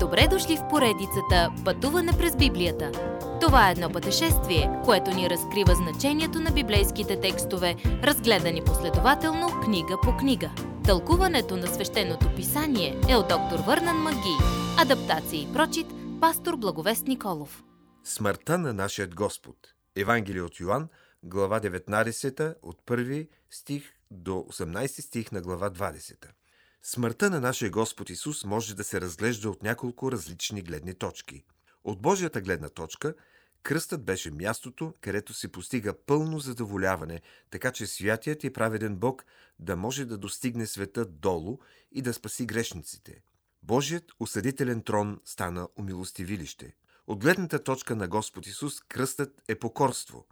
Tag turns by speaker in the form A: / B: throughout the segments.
A: Добре дошли в поредицата Пътуване през Библията. Това е едно пътешествие, което ни разкрива значението на библейските текстове, разгледани последователно книга по книга. Тълкуването на свещеното писание е от доктор Върнан Маги. Адаптация и прочит, пастор Благовест Николов.
B: Смъртта на нашият Господ. Евангелие от Йоанн, глава 19, от 1 стих до 18 стих на глава 20. Смъртта на нашия Господ Исус може да се разглежда от няколко различни гледни точки. От Божията гледна точка, кръстът беше мястото, където се постига пълно задоволяване, така че святият и праведен Бог да може да достигне света долу и да спаси грешниците. Божият осъдителен трон стана умилостивилище. От гледната точка на Господ Исус, кръстът е покорство,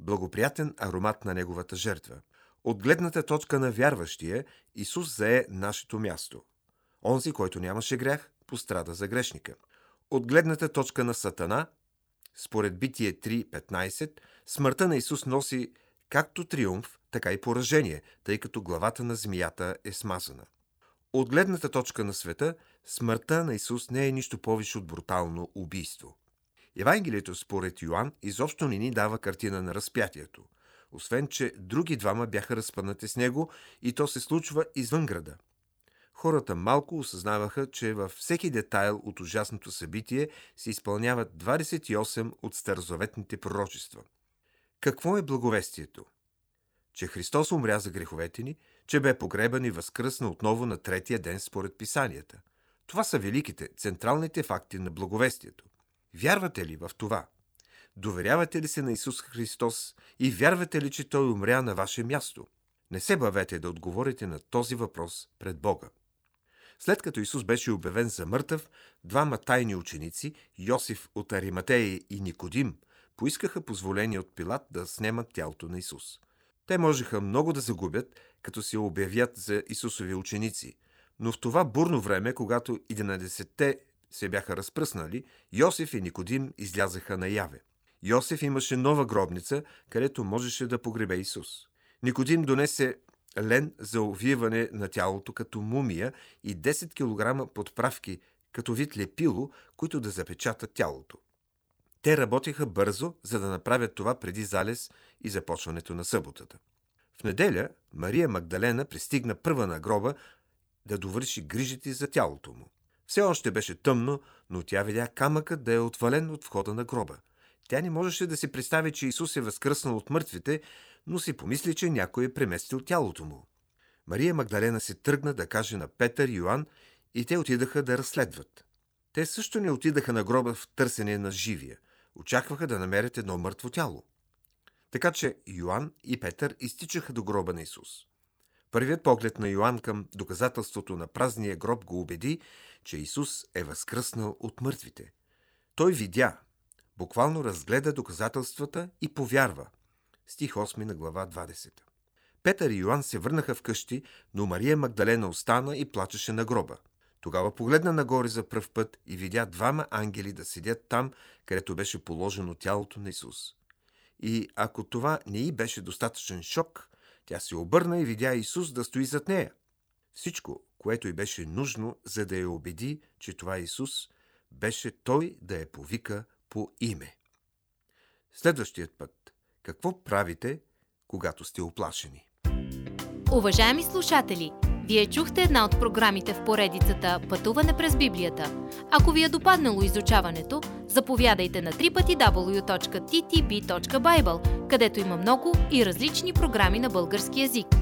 B: благоприятен аромат на Неговата жертва – от гледната точка на вярващия, Исус зае нашето място. Онзи, който нямаше грях, пострада за грешника. От гледната точка на Сатана, според Битие 3.15, смъртта на Исус носи както триумф, така и поражение, тъй като главата на змията е смазана. От гледната точка на света, смъртта на Исус не е нищо повече от брутално убийство. Евангелието според Йоанн изобщо не ни дава картина на разпятието – освен че други двама бяха разпънати с него и то се случва извън града. Хората малко осъзнаваха, че във всеки детайл от ужасното събитие се изпълняват 28 от старозаветните пророчества. Какво е благовестието? Че Христос умря за греховете ни, че бе погребан и възкръсна отново на третия ден според писанията. Това са великите, централните факти на благовестието. Вярвате ли в това? Доверявате ли се на Исус Христос и вярвате ли, че Той умря на ваше място? Не се бавете да отговорите на този въпрос пред Бога. След като Исус беше обявен за мъртъв, двама тайни ученици, Йосиф от Ариматея и Никодим, поискаха позволение от Пилат да снемат тялото на Исус. Те можеха много да загубят, като се обявят за Исусови ученици, но в това бурно време, когато 11-те се бяха разпръснали, Йосиф и Никодим излязаха наяве. Йосиф имаше нова гробница, където можеше да погребе Исус. Никодим донесе лен за увиване на тялото като мумия и 10 кг подправки като вид лепило, които да запечатат тялото. Те работеха бързо, за да направят това преди залез и започването на съботата. В неделя Мария Магдалена пристигна първа на гроба да довърши грижите за тялото му. Все още беше тъмно, но тя видя камъкът да е отвален от входа на гроба – тя не можеше да си представи, че Исус е възкръснал от мъртвите, но си помисли, че някой е преместил тялото му. Мария Магдалена се тръгна да каже на Петър и Йоанн и те отидаха да разследват. Те също не отидаха на гроба в търсене на живия. Очакваха да намерят едно мъртво тяло. Така че Йоанн и Петър изтичаха до гроба на Исус. Първият поглед на Йоанн към доказателството на празния гроб го убеди, че Исус е възкръснал от мъртвите. Той видя, буквално разгледа доказателствата и повярва. Стих 8 на глава 20. Петър и Йоанн се върнаха вкъщи, но Мария Магдалена остана и плачеше на гроба. Тогава погледна нагоре за пръв път и видя двама ангели да седят там, където беше положено тялото на Исус. И ако това не й беше достатъчен шок, тя се обърна и видя Исус да стои зад нея. Всичко, което й беше нужно, за да я убеди, че това Исус, беше той да я повика по име. Следващият път. Какво правите, когато сте оплашени?
A: Уважаеми слушатели, вие чухте една от програмите в поредицата Пътуване през Библията. Ако ви е допаднало изучаването, заповядайте на www.ttb.bible, където има много и различни програми на български язик.